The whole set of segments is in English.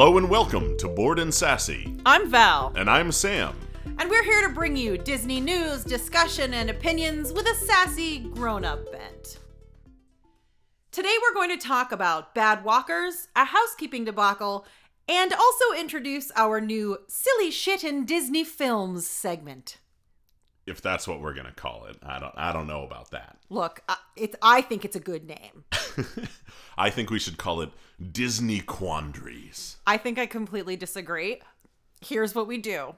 Hello and welcome to Bored and Sassy. I'm Val, And I'm Sam. and we're here to bring you Disney news, discussion, and opinions with a sassy, grown up bent. Today we're going to talk about bad walkers, a housekeeping debacle, and also introduce our new Silly Shit in Disney Films segment. If that's what we're gonna call it. I don't I don't know about that. Look, uh, it's, I think it's a good name. I think we should call it Disney Quandaries. I think I completely disagree. Here's what we do.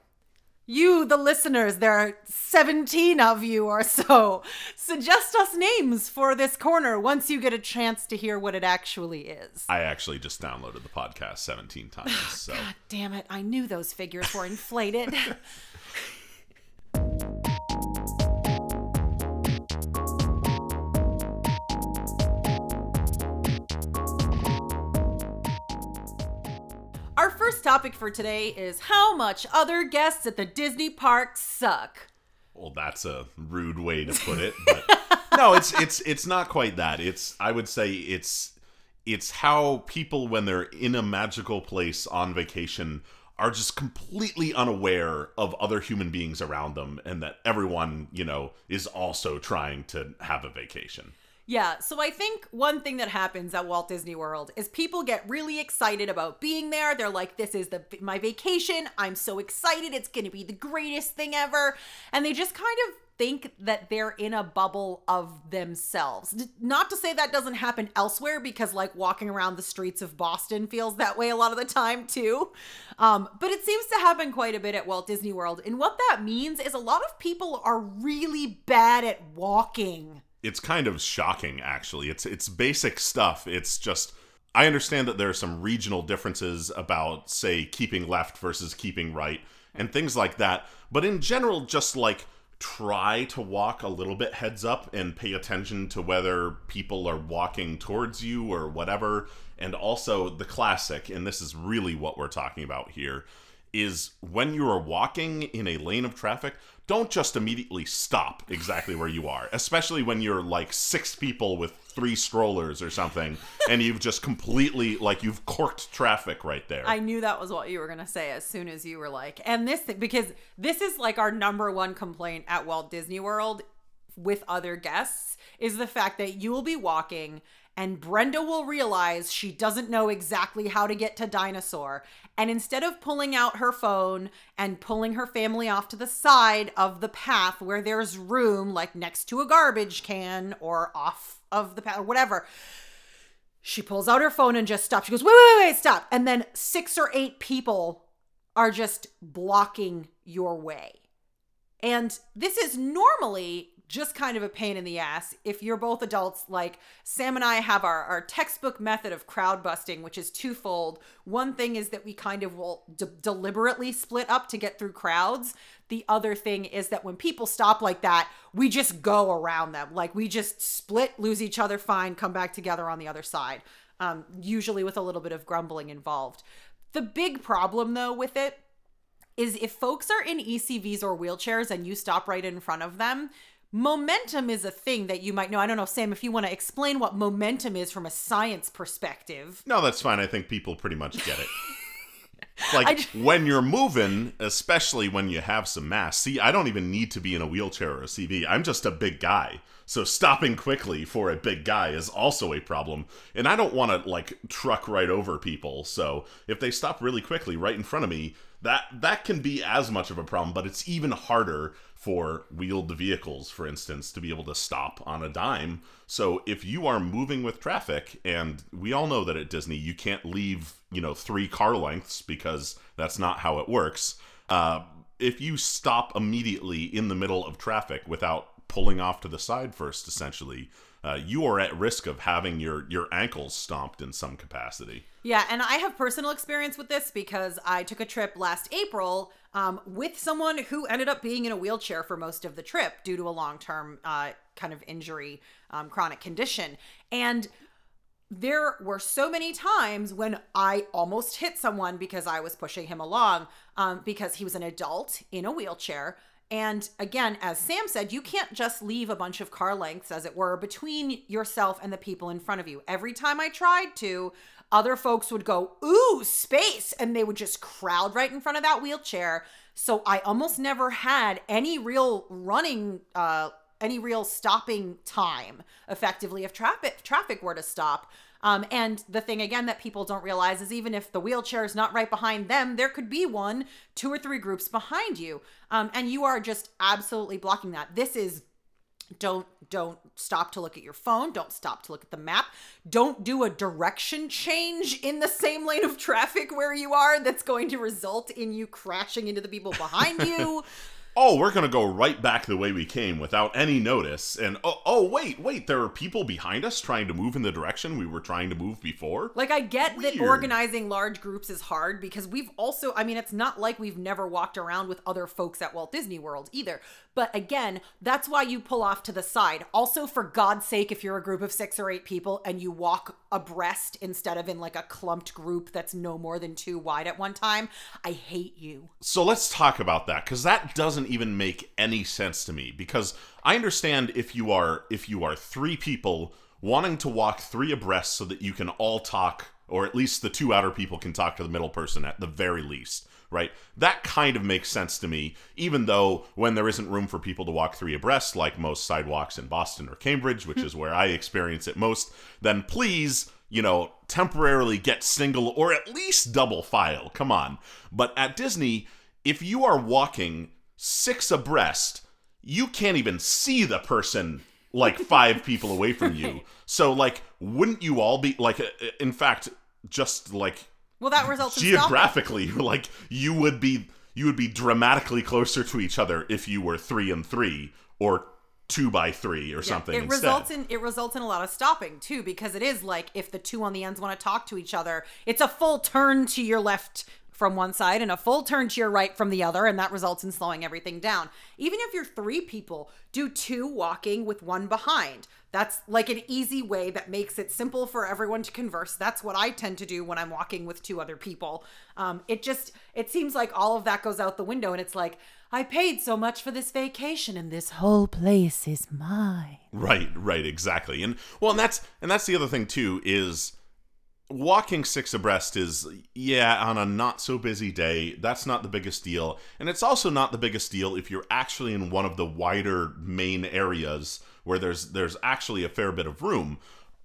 You, the listeners, there are 17 of you or so, suggest us names for this corner once you get a chance to hear what it actually is. I actually just downloaded the podcast 17 times, so God damn it, I knew those figures were inflated. first topic for today is how much other guests at the Disney park suck. well that's a rude way to put it, but no, it's it's it's not quite that. It's I would say it's it's how people when they're in a magical place on vacation are just completely unaware of other human beings around them and that everyone, you know, is also trying to have a vacation. Yeah, so I think one thing that happens at Walt Disney World is people get really excited about being there. They're like, "This is the my vacation. I'm so excited. It's going to be the greatest thing ever." And they just kind of think that they're in a bubble of themselves. Not to say that doesn't happen elsewhere because like walking around the streets of Boston feels that way a lot of the time too. Um, but it seems to happen quite a bit at Walt Disney World. And what that means is a lot of people are really bad at walking. It's kind of shocking actually. It's it's basic stuff. It's just i understand that there are some regional differences about say keeping left versus keeping right and things like that. But in general just like try to walk a little bit heads up and pay attention to whether people are walking towards you or whatever. And also the classic and this is really what we're talking about here is when you are walking in a lane of traffic, don't just immediately stop exactly where you are, especially when you're like six people with three strollers or something, and you've just completely, like, you've corked traffic right there. I knew that was what you were to say as soon as you were like, and this thing, because this is like our number one complaint at Walt Disney World with other guests is the fact that you will be walking and Brenda will realize she doesn't know exactly how to get to Dinosaur. And instead of pulling out her phone and pulling her family off to the side of the path where there's room, like next to a garbage can or off of the path or whatever, she pulls out her phone and just stops. She goes, wait, wait, wait, stop. And then six or eight people are just blocking your way. And this is normally just kind of a pain in the ass if you're both adults. Like Sam and I have our, our textbook method of crowd busting, which is twofold. One thing is that we kind of will de- deliberately split up to get through crowds. The other thing is that when people stop like that, we just go around them. Like we just split, lose each other, fine, come back together on the other side. Um, usually with a little bit of grumbling involved. The big problem though with it is if folks are in ECVs or wheelchairs and you stop right in front of them, momentum is a thing that you might know. I don't know, Sam, if you want to explain what momentum is from a science perspective. no, that's fine. I think people pretty much get it. like I j- when you're moving, especially when you have some mass. See, I don't even need to be in a wheelchair or a CV. I'm just a big guy. So stopping quickly for a big guy is also a problem. And I don't want to like truck right over people. So if they stop really quickly right in front of me, that that can be as much of a problem, but it's even harder for wheeled vehicles, for instance, to be able to stop on a dime. So if you are moving with traffic, and we all know that at Disney you can't leave, you know, three car lengths because that's not how it works. Uh, if you stop immediately in the middle of traffic without pulling off to the side first, essentially, uh, you are at risk of having your your ankles stomped in some capacity. Yeah, and I have personal experience with this because I took a trip last April um, with someone who ended up being in a wheelchair for most of the trip due to a long term uh, kind of injury, um, chronic condition. And there were so many times when I almost hit someone because I was pushing him along um, because he was an adult in a wheelchair. and again, as Sam said, you can't just leave a bunch of car lengths, as it were, between yourself and the people in front of you. Every time I tried to, other folks would go, Ooh, space. And they would just crowd right in front of that wheelchair. So I almost never had any real running, uh, any real stopping time effectively if traffic traffic were to stop. Um, and the thing again that people don't realize is even if the wheelchair is not right behind them, there could be one, two or three groups behind you, um, and you are just absolutely blocking that. This is don't don't stop to look at your phone. Don't stop to look at the map. Don't do a direction change in the same lane of traffic where you are that's going to result in you crashing into the people behind you oh, we're gonna go right back the way we came without any notice. And oh, oh, wait, wait, there are people behind us trying to move in the direction we were trying to move before. Like, I get Weird. that organizing large groups is hard because we've also, I mean, it's not like we've never walked around with other folks at Walt Disney World either. But again, that's why you pull off to the side. Also, for God's sake, if you're a group of six or eight people and you walk abreast instead of in like a clumped group that's no more than two wide at one time, I hate you. So let's talk about that because that doesn't even make any sense to me. Because I understand if you are if you are three people wanting to walk three abreast so that you can all talk, or at least the two outer people can talk to the middle person at the very least right? That kind of makes sense to me, even though when there isn't room for people to walk three abreast, like most sidewalks in Boston or Cambridge, which hmm. is where I experience it most, then please, you know, temporarily get single or at least double file. Come on. But at Disney, if you are walking six abreast, you can't even see the person like five people away from you. So, like, wouldn't you all be like, uh, uh, in fact, just like well, that results geographically, like you would be you would be dramatically closer to each other if you were three and three or two by three or yeah, something. It instead. results in it results in a lot of stopping too, because it is like if the two on the ends want to talk to each other, it's a full turn to your left from one side and a full turn to your right from the other, and that results in slowing everything down. Even if you're three people, do two walking with one behind. That's like an easy way that makes it simple for everyone to converse. That's what I tend to do when I'm walking with two other people. Um, it just it seems like all of that goes out the window, and it's like I paid so much for this vacation, and this whole place is mine. Right, right, exactly. And well, and that's and that's the other thing too is walking six abreast is yeah on a not so busy day that's not the biggest deal and it's also not the biggest deal if you're actually in one of the wider main areas where there's there's actually a fair bit of room.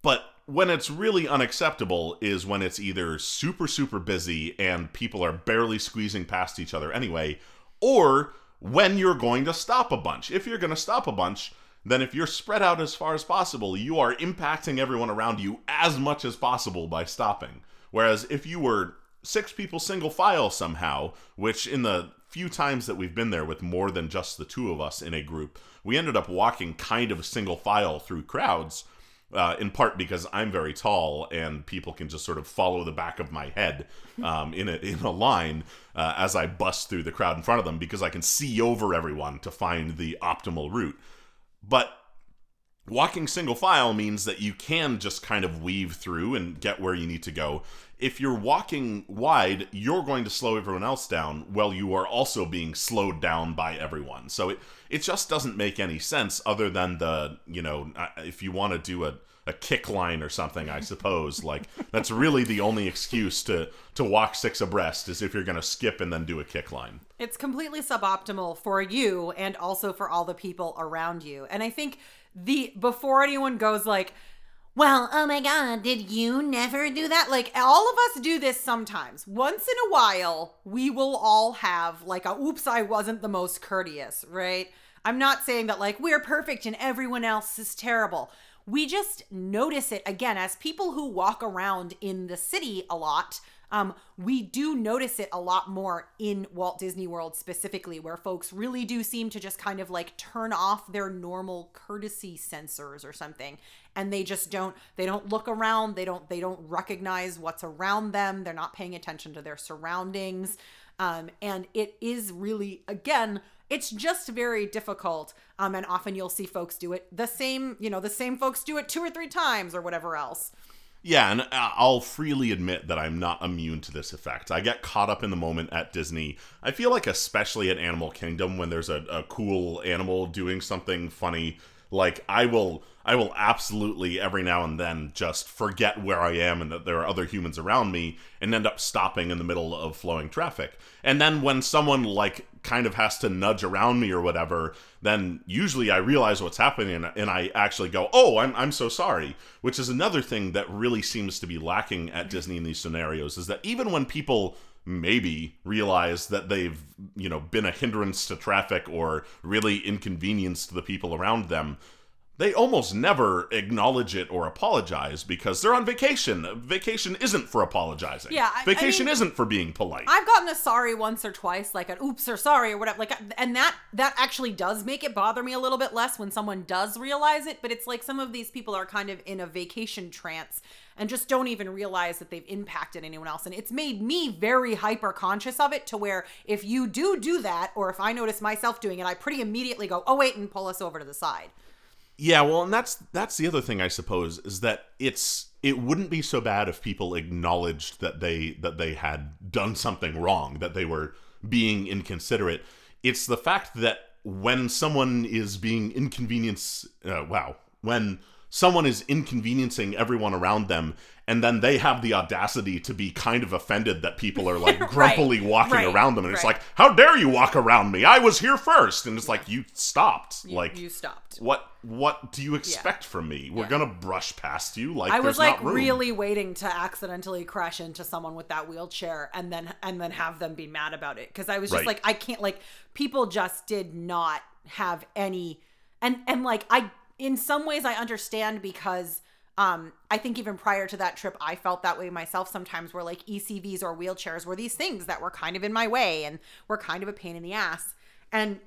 But when it's really unacceptable is when it's either super super busy and people are barely squeezing past each other anyway, or when you're going to stop a bunch. If you're going to stop a bunch, then if you're spread out as far as possible, you are impacting everyone around you as much as possible by stopping. Whereas if you were six people single file somehow, which in the few times that we've been there with more than just the two of us in a group, we ended up walking kind of single file through crowds. Uh, in part because I'm very tall and people can just sort of follow the back of my head um, in a in a line uh, as I bust through the crowd in front of them because I can see over everyone to find the optimal route. But walking single file means that you can just kind of weave through and get where you need to go if you're walking wide, you're going to slow everyone else down while you are also being slowed down by everyone. So it it just doesn't make any sense other than the, you know, if you want to do a a kick line or something, I suppose. like that's really the only excuse to to walk six abreast is if you're going to skip and then do a kick line. It's completely suboptimal for you and also for all the people around you. And I think the before anyone goes like well, oh my God, did you never do that? Like, all of us do this sometimes. Once in a while, we will all have, like, a oops, I wasn't the most courteous, right? I'm not saying that, like, we're perfect and everyone else is terrible. We just notice it again. As people who walk around in the city a lot um, we do notice it a lot more in Walt Disney World specifically, where folks really do seem to just kind of like turn off their normal courtesy sensors or something, and they just don't they don't look around, they don't they don't recognize what's around them, they're not paying attention to their surroundings, um, and it is really again it's just very difficult um, and often you'll see folks do it the same you know the same folks do it two or three times or whatever else Yeah, and uh, I'll freely admit that I'm not immune to this effect. I get caught up in the moment at Disney. I feel like, especially at Animal Kingdom, when there's a, a cool animal doing something funny, like I will, I will absolutely every now and then just forget where I am and that there are other humans around me, and end up stopping in the middle of flowing traffic. And then when someone like kind of has to nudge around me or whatever, then usually I realize what's happening and, I actually go, "Oh, I'm I'm so sorry." Which is another thing that really seems to be lacking at Disney in these scenarios is that even when people maybe realize that they've, you know, been a hindrance to traffic or really inconvenienced the people around them, they almost never acknowledge it or apologize because they're on vacation. Vacation isn't for apologizing. Yeah, I- I vacation mean- isn't for being polite. I've gotten a sorry once or twice, like an oops or sorry or whatever. Like, and that that actually does make it bother me a little bit less when someone does realize it. But it's like some of these people are kind of in a vacation trance and just don't even realize that they've impacted anyone else. And it's made me very hyper conscious of it to where if you do do that, or if I notice myself doing it, I pretty immediately go, oh wait, and pull us over to the side. Yeah, well, and that's that's the other thing I suppose is that it's it wouldn't be so bad if people acknowledged that they that they had done something wrong, that they were being inconsiderate. It's the fact that when someone is being inconvenience, uh, wow, when someone is inconveniencing everyone around them and then they have the audacity to be kind of offended that people are like grumpily walking right, around them and it's like how dare you walk around me i was here first and it's like you stopped You, like you stopped. what what do you expect from me? We're Yeah. gonna brush past you like I was like not room. really waiting to accidentally crash into someone with that wheelchair and then and then have them be mad about it because I was just Right. like I can't like people just did not have any and and like I in some ways I understand because um I think even prior to that trip I felt that way myself sometimes where like ECVs or wheelchairs were these things that were kind of in my way and were kind of a pain in the ass. And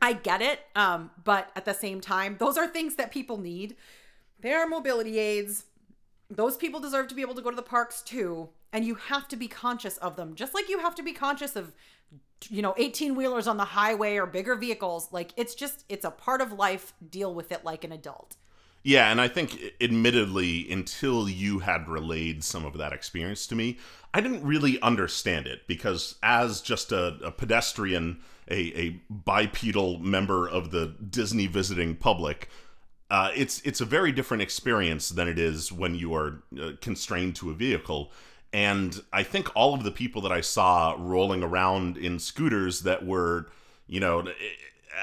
I get it um but at the same time those are things that people need. They are mobility aids. Those people deserve to be able to go to the parks too. And you have to be conscious of them just like you have to be conscious of you know 18 wheelers on the highway or bigger vehicles like it's just it's a part of life deal with it like an adult Yeah, and I think admittedly, until you had relayed some of that experience to me, I didn't really understand it because as just a, a pedestrian, a, a bipedal member of the Disney visiting public, uh, it's it's a very different experience than it is when you are uh, constrained to a vehicle. And I think all of the people that I saw rolling around in scooters that were, you know,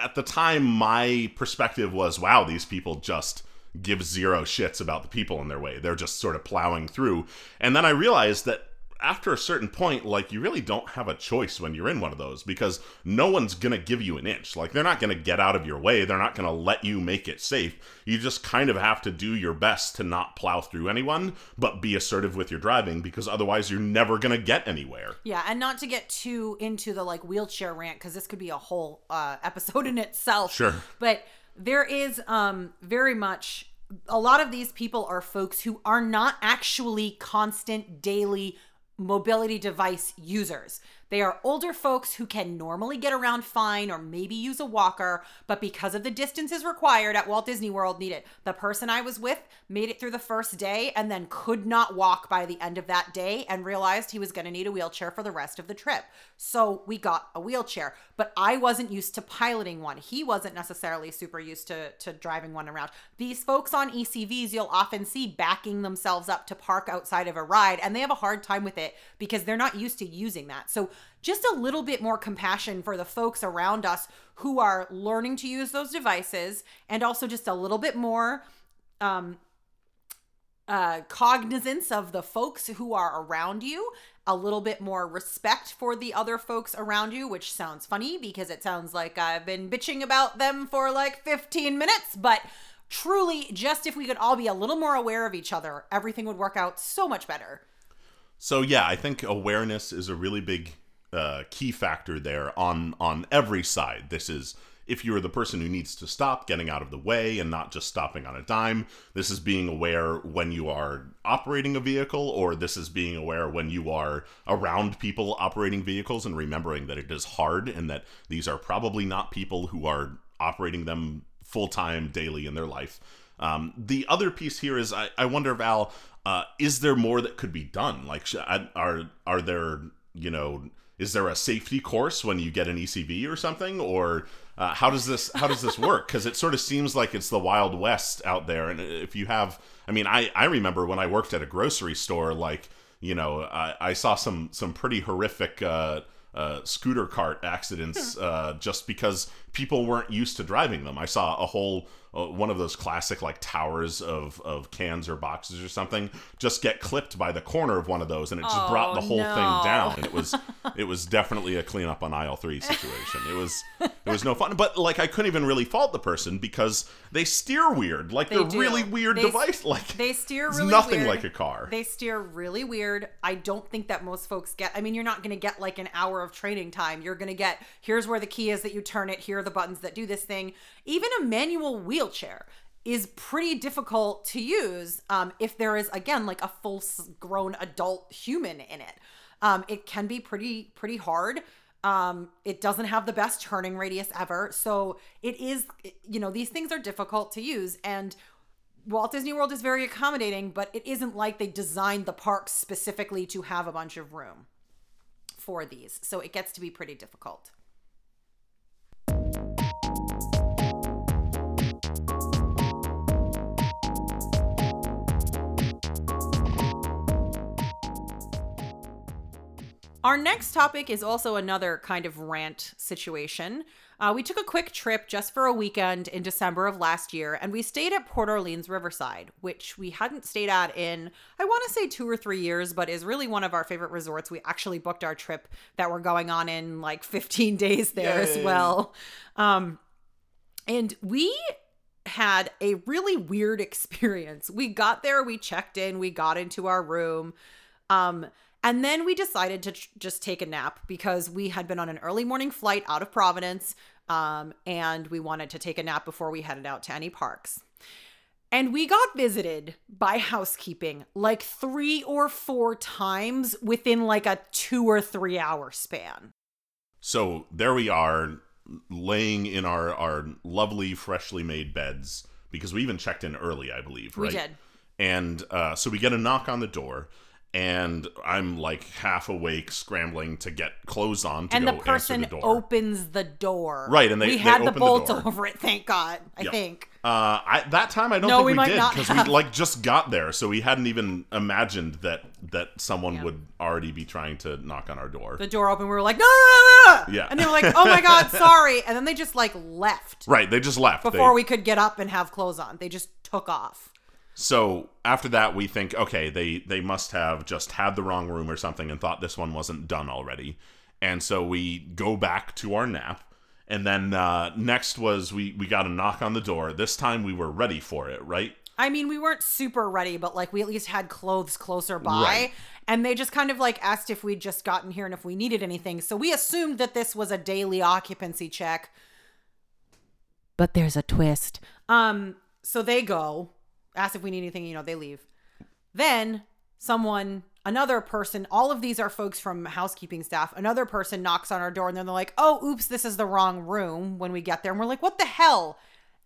at the time, my perspective was, wow, these people just give zero shits about the people in their way. They're just sort of plowing through. And then I realized that after a certain point, like you really don't have a choice when you're in one of those because no one's gonna give you an inch. Like they're not gonna get out of your way. They're not gonna let you make it safe. You just kind of have to do your best to not plow through anyone, but be assertive with your driving because otherwise you're never gonna get anywhere. yeah and not to get too into the like wheelchair rant because this could be a whole uh episode in itself Sure. but there is um very much a lot of these people are folks who are not actually constant daily mobility device users. They are older folks who can normally get around fine or maybe use a walker, but because of the distances required at Walt Disney World, need it. The person I was with made it through the first day and then could not walk by the end of that day and realized he was going to need a wheelchair for the rest of the trip. So we got a wheelchair, but I wasn't used to piloting one. He wasn't necessarily super used to, to driving one around. These folks on ECVs, you'll often see backing themselves up to park outside of a ride, and they have a hard time with it because they're not used to using that. So just a little bit more compassion for the folks around us who are learning to use those devices, and also just a little bit more um, uh, cognizance of the folks who are around you, a little bit more respect for the other folks around you, which sounds funny because it sounds like I've been bitching about them for like 15 minutes, but truly, just if we could all be a little more aware of each other, everything would work out so much better. So yeah, I think awareness is a really big uh, key factor there on on every side. This is if you're the person who needs to stop, getting out of the way and not just stopping on a dime. This is being aware when you are operating a vehicle, or this is being aware when you are around people operating vehicles and remembering that it is hard and that these are probably not people who are operating them full time daily in their life. Um, the other piece here is I, I wonder, Val, uh, is there more that could be done? Like, are are there you know is there a safety course when you get an ECV or something, or uh, how does this how does this work? Because it sort of seems like it's the wild west out there, and if you have, I mean, I I remember when I worked at a grocery store, like you know, I, I saw some some pretty horrific. Uh, uh, scooter cart accidents uh, just because people weren't used to driving them. I saw a whole uh, one of those classic like towers of of cans or boxes or something just get clipped by the corner of one of those, and it just Oh, brought the whole no. thing down. And it was it was definitely a cleanup on aisle three situation. It was it was no fun, but like I couldn't even really fault the person because they steer weird, like They they're do. really weird They- device. Like They steer it's really nothing weird. like a car. They steer really weird. I don't think that most folks get. I mean, you're not going to get like an hour of training time. You're going to get here's where the key is that you turn it. Here are the buttons that do this thing. Even a manual wheelchair is pretty difficult to use um, if there is again like a full grown adult human in it. Um, it can be pretty pretty hard. Um, it doesn't have the best turning radius ever, so it is. You know, these things are difficult to use and. Walt Disney World is very accommodating, but it isn't like they designed the parks specifically to have a bunch of room for these. So it gets to be pretty difficult. Our next topic is also another kind of rant situation. Uh, we took a quick trip just for a weekend in December of last year, and we stayed at Port Orleans Riverside, which we hadn't stayed at in, I want to say two or three years, but is really one of our favorite resorts. We actually booked our trip that we're going on in like 15 days there as well. Um, and we had a really weird experience. We got there, we checked in, we got into our room. Um, and then we decided to tr- just take a nap because we had been on an early morning flight out of Providence. Um, and we wanted to take a nap before we headed out to any parks. And we got visited by housekeeping like three or four times within like a two or three hour span. So there we are, laying in our our lovely, freshly made beds because we even checked in early, I believe. right? We did. And uh, so we get a knock on the door, and I'm like half awake, scrambling to get clothes on to and go the person the opens the door. Right, and they- we they had the opened the bolt door. over it. Thank God. I Yep. think. Uh, I, that time I don't No, think we we, might did not because we like just got there, so we hadn't even imagined that that someone Yeah. would already be trying to knock on our door. The door opened. We were like, no, no, no, no, no. Yeah. And they were like, oh my God, sorry. And then they just like left right, they just left before They- we could get up and have clothes on. They just took off. So after that, we think, okay, they they must have just had the wrong room or something and thought this one wasn't done already, and so we go back to our nap. And then uh, next was we we got a knock on the door. This time we were ready for it, right? I mean, we weren't super ready, but like we at least had clothes closer by. Right. And they just kind of like asked if we'd just gotten here and if we needed anything. So we assumed that this was a daily occupancy check. But there's a twist. Um, so they go, ask if we need anything, you know, they leave. Then someone, another person, all of these are folks from housekeeping staff. Another person knocks on our door and then they're like, oh, oops, this is the wrong room when we get there. And we're like, what the hell?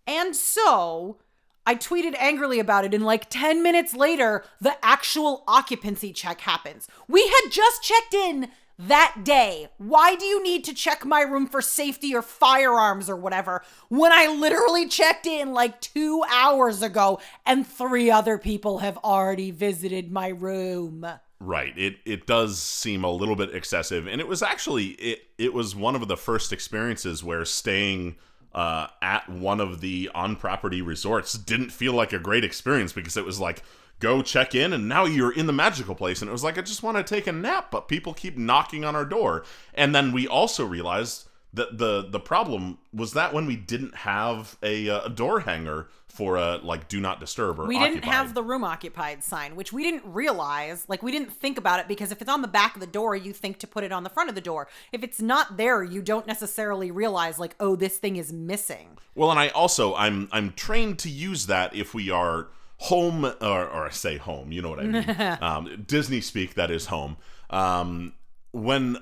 And so I tweeted angrily about it, and like 10 minutes later, the actual occupancy check happens. We had just checked in that day. Why do you need to check my room for safety or firearms or whatever when I literally checked in like two hours ago and three other people have already visited my room? Right. It it does seem a little bit excessive, and it was actually it it was one of the first experiences where staying uh, at one of the on property resorts didn't feel like a great experience because it was like go check in and now you're in the magical place and it was like I just want to take a nap but people keep knocking on our door and then we also realized that the the problem was that when we didn't have a, uh, a door hanger for a like do not disturb or We didn't occupied. have the room occupied sign, which we didn't realize. Like, we didn't think about it because if it's on the back of the door, you think to put it on the front of the door. If it's not there, you don't necessarily realize, like, oh, this thing is missing. Well, and I also I'm I'm trained to use that if we are home or, or I say home, you know what I mean. um, Disney speak that is home. Um, when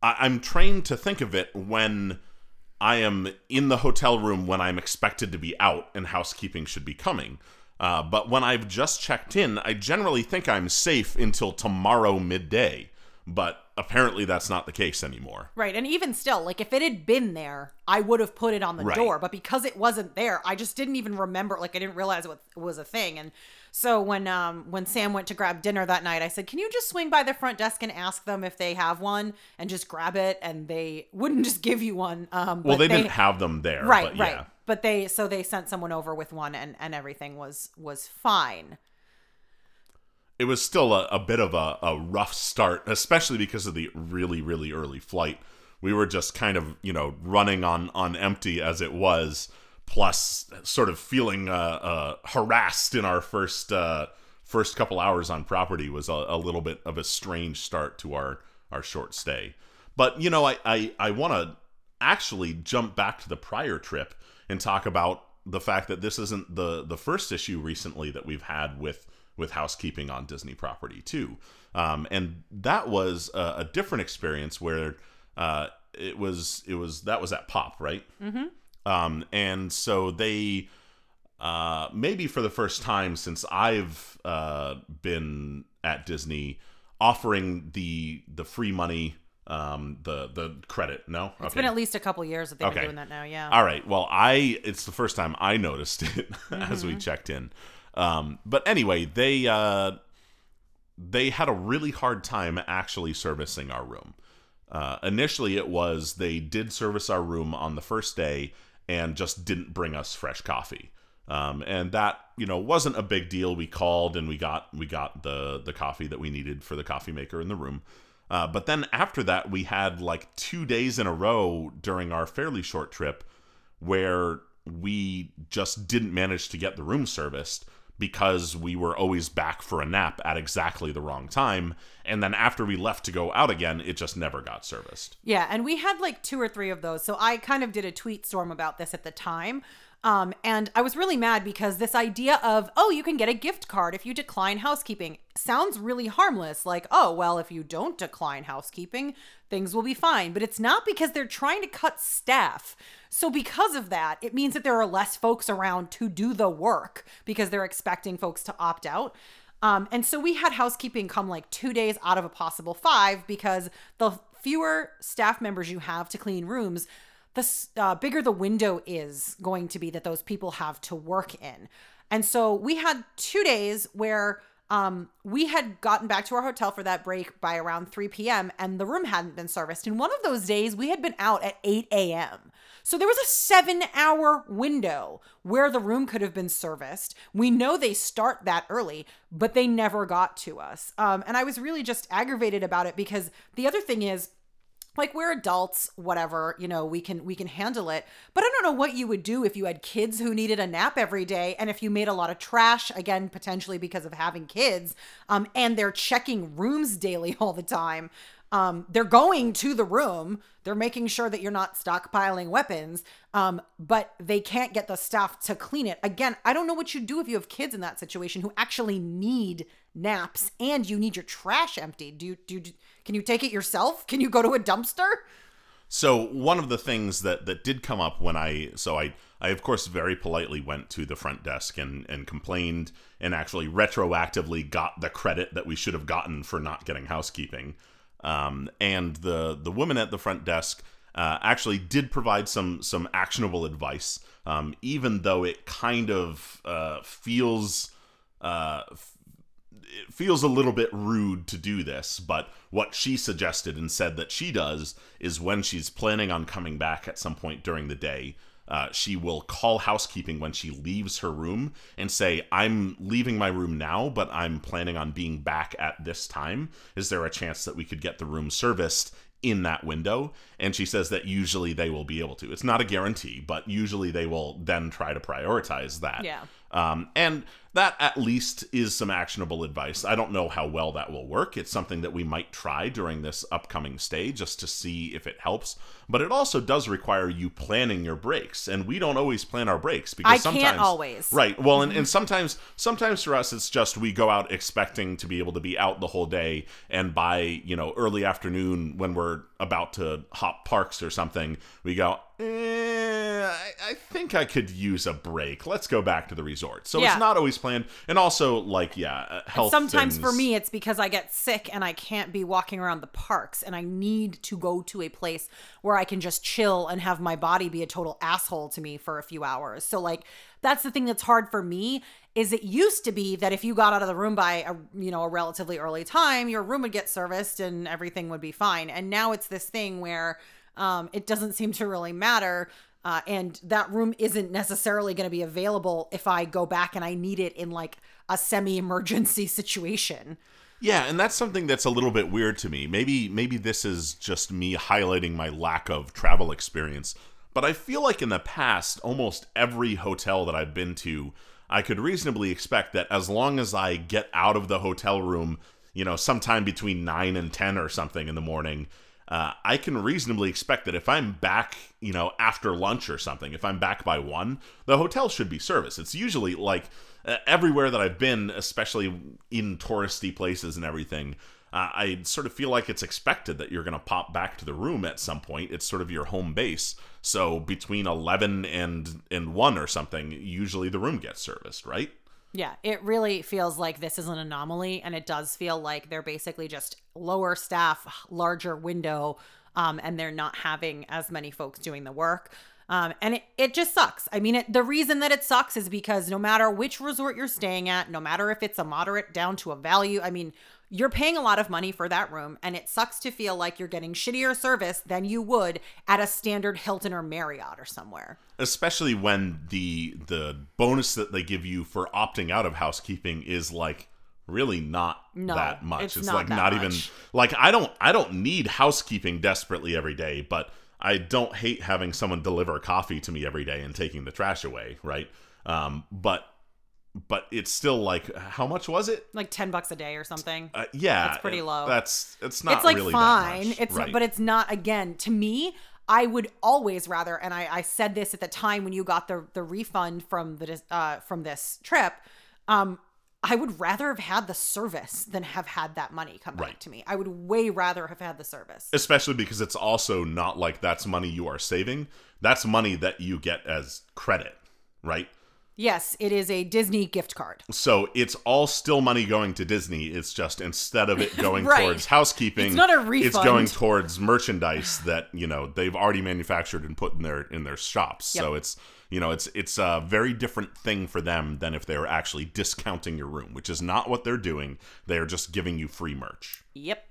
I, I'm trained to think of it when I am in the hotel room when I'm expected to be out and housekeeping should be coming. Uh, but when I've just checked in, I generally think I'm safe until tomorrow midday. But apparently that's not the case anymore. Right. And even still, like if it had been there, I would have put it on the Right. door. But because it wasn't there, I just didn't even remember. Like I didn't realize it was a thing. And so when um when Sam went to grab dinner that night, I said, "Can you just swing by the front desk and ask them if they have one and just grab it?" And they wouldn't just give you one. Um, Well, but they, didn't have them there. right, but right. yeah. But they so they sent someone over with one, and and everything was was fine. It was still a, a bit of a, a rough start, especially because of the really, really early flight. We were just kind of, you know, running on, on empty as it was, plus sort of feeling uh, uh, harassed in our first uh, first couple hours on property was a, a little bit of a strange start to our, our short stay. But, you know, I, I, I want to actually jump back to the prior trip and talk about the fact that this isn't the the first issue recently that we've had with with housekeeping on Disney property too, um, and that was a, a different experience where uh, it was it was that was at Pop right, mm-hmm. um, and so they uh, maybe for the first time since I've uh, been at Disney offering the the free money um the the credit no It's been at least a couple years that they've Okay. been doing that now. Yeah. all right. Well, I it's the first time I noticed it as we checked in. Um, but anyway, they uh, they had a really hard time actually servicing our room. Uh, initially, it was they did service our room on the first day and just didn't bring us fresh coffee. Um, and that you know wasn't a big deal. We called and we got we got the the coffee that we needed for the coffee maker in the room. Uh, but then after that, we had like two days in a row during our fairly short trip where we just didn't manage to get the room serviced because we were always back for a nap at exactly the wrong time. And then after we left to go out again, it just never got serviced. Yeah, and we had like two or three of those. So I kind of did a tweet storm about this at the time. Um, and I was really mad because this idea of, oh, you can get a gift card if you decline housekeeping sounds really harmless. Like, oh, well, if you don't decline housekeeping, things will be fine. But it's not because they're trying to cut staff. So, because of that, it means that there are less folks around to do the work because they're expecting folks to opt out. Um, and so we had housekeeping come like two days out of a possible five because the fewer staff members you have to clean rooms, the uh, bigger the window is going to be that those people have to work in. And so we had two days where um, we had gotten back to our hotel for that break by around 3 p.m. and the room hadn't been serviced. And one of those days we had been out at 8 a.m. So there was a seven hour window where the room could have been serviced. We know they start that early, but they never got to us. Um, and I was really just aggravated about it because the other thing is, like we're adults whatever you know we can we can handle it. But i don't know what you would do if you had kids who needed a nap every day and if you made a lot of trash again potentially because of having kids um, and they're checking rooms daily all the time um, they're going to the room. They're making sure that you're not stockpiling weapons. Um, but they can't get the staff to clean it. Again i don't know what you do if you have kids in that situation who actually need naps and you need your trash emptied. Do you do you, can you take it yourself? Can you go to a dumpster? So one of the things that that did come up when I so I I of course very politely went to the front desk and and complained and actually retroactively got the credit that we should have gotten for not getting housekeeping. Um, and the the woman at the front desk uh, actually did provide some some actionable advice, um, even though it kind of uh, feels uh, it feels a little bit rude to do this, but what she suggested and said that she does is when she's planning on coming back at some point during the day, uh, she will call housekeeping when she leaves her room and say, I'm leaving my room now, but I'm planning on being back at this time. Is there a chance that we could get the room serviced in that window? And she says that usually they will be able to. It's not a guarantee, but usually they will then try to prioritize that. Yeah. Um, and that at least is some actionable advice. I don't know how well that will work. It's something that we might try during this upcoming stay just to see if it helps. But it also does require you planning your breaks, and we don't always plan our breaks because I sometimes can't always. Right. Well, and, and sometimes sometimes for us it's just we go out expecting to be able to be out the whole day, and by you know early afternoon when we're about to hop parks or something, we go. Eh, I, I think I could use a break. Let's go back to the resort. So Yeah. it's not always planned, and also like yeah, uh, health. Sometimes for me, it's because I get sick and I can't be walking around the parks, and I need to go to a place where I can just chill and have my body be a total asshole to me for a few hours. So, like, that's the thing that's hard for me. Is it used to be that if you got out of the room by a you know a relatively early time, your room would get serviced and everything would be fine. And now it's this thing where um, it doesn't seem to really matter. Uh, and that room isn't necessarily going to be available if I go back and I need it in like a semi emergency situation. Yeah, and that's something that's a little bit weird to me. Maybe maybe this is just me highlighting my lack of travel experience, but I feel like in the past almost every hotel that I've been to, I could reasonably expect that as long as I get out of the hotel room, you know, sometime between 9 and 10 or something in the morning, uh, I can reasonably expect that if I'm back, you know, after lunch or something, if I'm back by one, the hotel should be serviced. It's usually like uh, everywhere that I've been, especially in touristy places and everything. Uh, I sort of feel like it's expected that you're going to pop back to the room at some point. It's sort of your home base. So between 11 and and 1 or something, usually the room gets serviced, right? Yeah, it really feels like this is an anomaly, and it does feel like they're basically just lower staff, larger window, um, and they're not having as many folks doing the work. Um, and it, it just sucks. I mean, it, the reason that it sucks is because no matter which resort you're staying at, no matter if it's a moderate down to a value, I mean, you're paying a lot of money for that room, and it sucks to feel like you're getting shittier service than you would at a standard Hilton or Marriott or somewhere. especially when the the bonus that they give you for opting out of housekeeping is like really not No, that much. it's it's, not like not even like i don't i don't need housekeeping desperately every day but i don't hate having someone deliver coffee to me every day and taking the trash away right? Um but but it's still like how much was it Like 10 bucks a day or something. uh, yeah It's pretty it- low. that's it's not it's like really that fine it's right. but it's not again to me i would always rather and i i said this at the time when you got the the refund from the uh from this trip um i would rather have had the service than have had that money come back Right. to me i would way rather have had the service especially because it's also not like that's money you are saving that's money that you get as credit right yes it is a disney gift card. So it's all still money going to disney. It's just instead of it going Right. towards housekeeping It's not a refund. it's going towards merchandise that you know they've already manufactured and put in their in their shops. So it's you know it's it's a very different thing for them than if they were actually discounting your room which is not what they're doing. They're just giving you free merch. Yep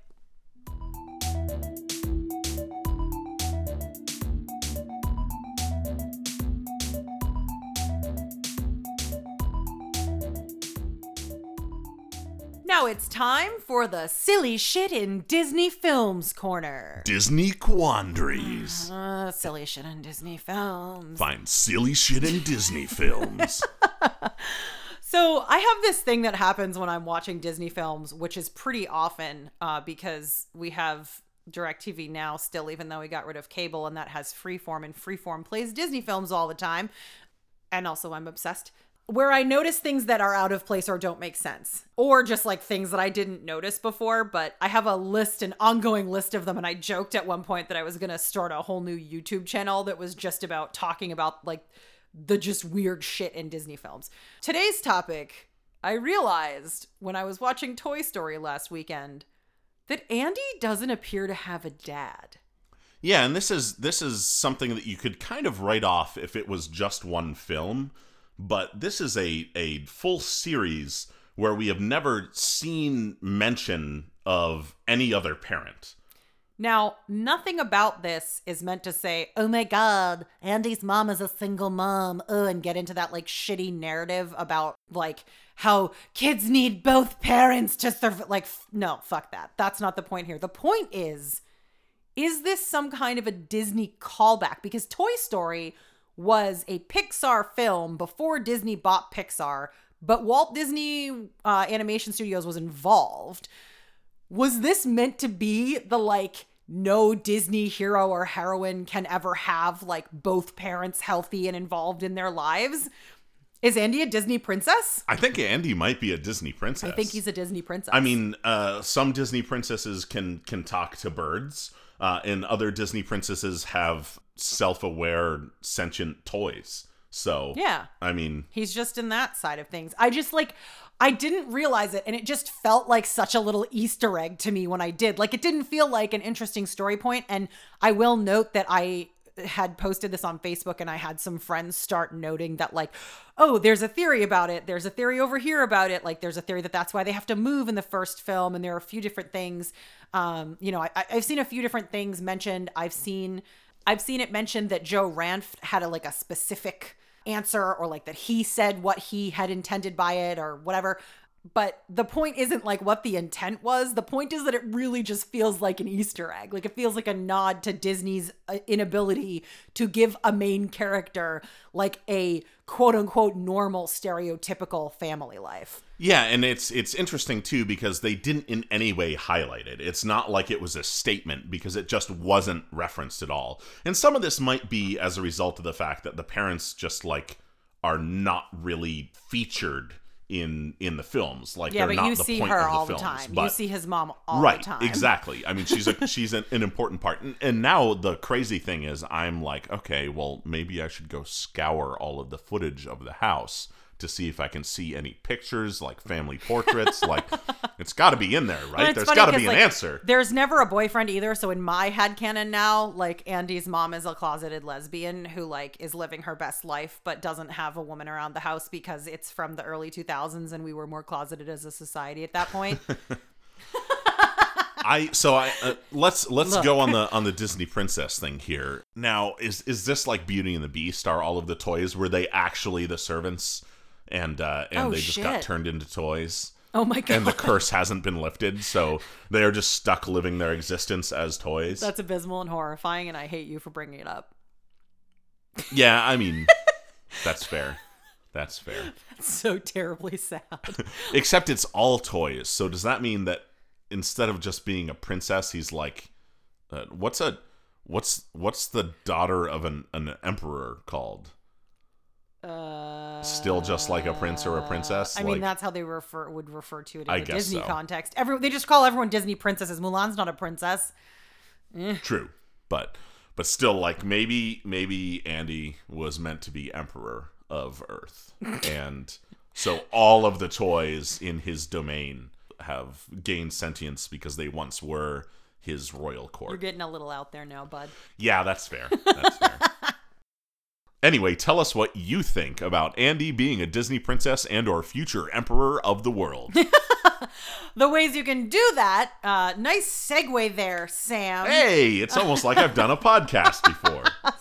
Now it's time for the silly shit in Disney films corner. disney quandaries Uh, silly shit in Disney films. find silly shit in disney films So I have this thing that happens when I'm watching Disney films, which is pretty often uh, because we have DirecTV now still, even though we got rid of cable, and that has Freeform, and Freeform plays Disney films all the time. And also, I'm obsessed. Where I notice things that are out of place or don't make sense, or just like things that I didn't notice before. But I have a list, an ongoing list of them. And I joked at one point that I was going to start a whole new YouTube channel that was just about talking about like the just weird shit in Disney films. Today's topic, I realized when I was watching Toy Story last weekend that Andy doesn't appear to have a dad. Yeah, and this is this is something that you could kind of write off if it was just one film, but this is a a full series where we have never seen mention of any other parent. Now, nothing about this is meant to say, oh my god, Andy's mom is a single mom, oh, and get into that like shitty narrative about like how kids need both parents to survive. Like, f- no, fuck that. That's not the point here. The point is, is this some kind of a Disney callback? Because Toy Story was a Pixar film before Disney bought Pixar, but Walt Disney uh, Animation Studios was involved. Was this meant to be the like no Disney hero or heroine can ever have like both parents healthy and involved in their lives? Is Andy a Disney princess? I think Andy might be a Disney princess. I think he's a Disney princess. I mean, uh, some Disney princesses can can talk to birds, uh, and other Disney princesses have self-aware, sentient toys. So yeah, I mean, he's just in that side of things. I just like I didn't realize it, and it just felt like such a little Easter egg to me when I did. Like it didn't feel like an interesting story point. And I will note that I had posted this on Facebook and I had some friends start noting that like, oh, there's a theory about it. There's a theory over here about it. Like there's a theory that that's why they have to move in the first film. And there are a few different things. Um, you know, I, I've seen a few different things mentioned. I've seen, I've seen it mentioned that Joe Ranft had a like a specific answer or like that he said what he had intended by it or whatever. But the point isn't like what the intent was. The point is that it really just feels like an Easter egg. Like it feels like a nod to Disney's uh, inability to give a main character like a quote unquote normal stereotypical family life. Yeah, and it's it's interesting too because they didn't in any way highlight it. It's not like it was a statement because it just wasn't referenced at all. And some of this might be as a result of the fact that the parents just like are not really featured in in the films. Like yeah, they're but not you the see point her the all films. the time. But you see his mom all right, the time. exactly. I mean, she's a she's an, an important part. And, and now the crazy thing is, I'm like, okay, well, maybe I should go scour all of the footage of the house to see if I can see any pictures, like family portraits. like, it's got to be in there, right? There's got to be an like, answer. There's never a boyfriend either. So in my head canon now, like Andy's mom is a closeted lesbian who like is living her best life, but doesn't have a woman around the house because it's from the early 2000s and we were more closeted as a society at that point. I so I uh, let's let's Look. go on the on the Disney princess thing here. Now, is is this like Beauty and the Beast? Are all of the toys were they actually the servants, and uh, and Oh, they just got turned into toys? oh my god. and the curse hasn't been lifted, so they are just stuck living their existence as toys. That's abysmal and horrifying and I hate you for bringing it up. yeah, I mean, that's fair. That's fair. It's so terribly sad. Except it's all toys. So does that mean that instead of just being a princess, he's like, uh, what's a what's what's the daughter of an an emperor called? Uh, Still just like a prince or a princess. I mean, that's how they refer would refer to it in I the Disney so. context. Every they just call everyone Disney princesses. Mulan's not a princess. True, but but still, like maybe maybe Andy was meant to be emperor of Earth, and so all of the toys in his domain have gained sentience because they once were his royal court. You're getting a little out there now, bud. Yeah, that's fair. That's fair. Anyway, tell us what you think about Andy being a Disney princess and or future emperor of the world. The ways you can do that. Uh, nice segue there, Sam. hey, it's almost like I've done a podcast before.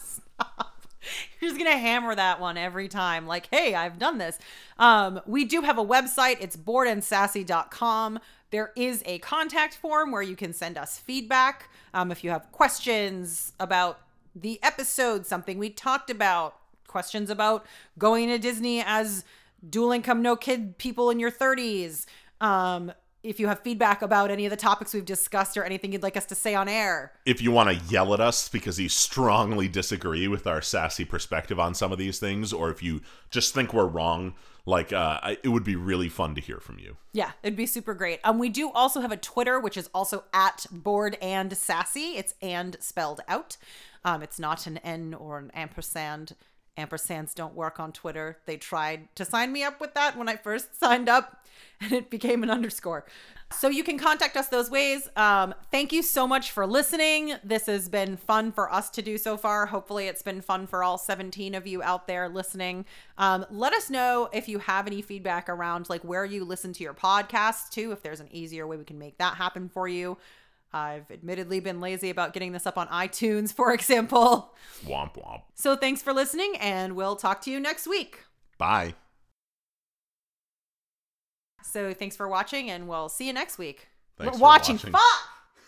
You're just gonna hammer that one every time. Like, hey, I've done this. Um, we do have a website. It's boardandsassy.com. There is a contact form where you can send us feedback. Um, if you have questions about the episode, something we talked about, questions about going to Disney as dual income, no kid people in your 30s. Um, if you have feedback about any of the topics we've discussed or anything you'd like us to say on air, if you want to yell at us because you strongly disagree with our sassy perspective on some of these things, or if you just think we're wrong, like uh, I, it would be really fun to hear from you. Yeah, it'd be super great. Um, we do also have a Twitter, which is also at board and sassy. It's and spelled out. Um, it's not an N or an ampersand. Ampersands don't work on Twitter. They tried to sign me up with that when I first signed up, and it became an underscore. So you can contact us those ways. Um, thank you so much for listening. This has been fun for us to do so far. Hopefully, it's been fun for all 17 of you out there listening. Um, let us know if you have any feedback around like where you listen to your podcast too. If there's an easier way we can make that happen for you. I've admittedly been lazy about getting this up on iTunes, for example. Womp womp. So thanks for listening, and we'll talk to you next week. Bye. So thanks for watching, and we'll see you next week. Thanks watching. watching. Fuck!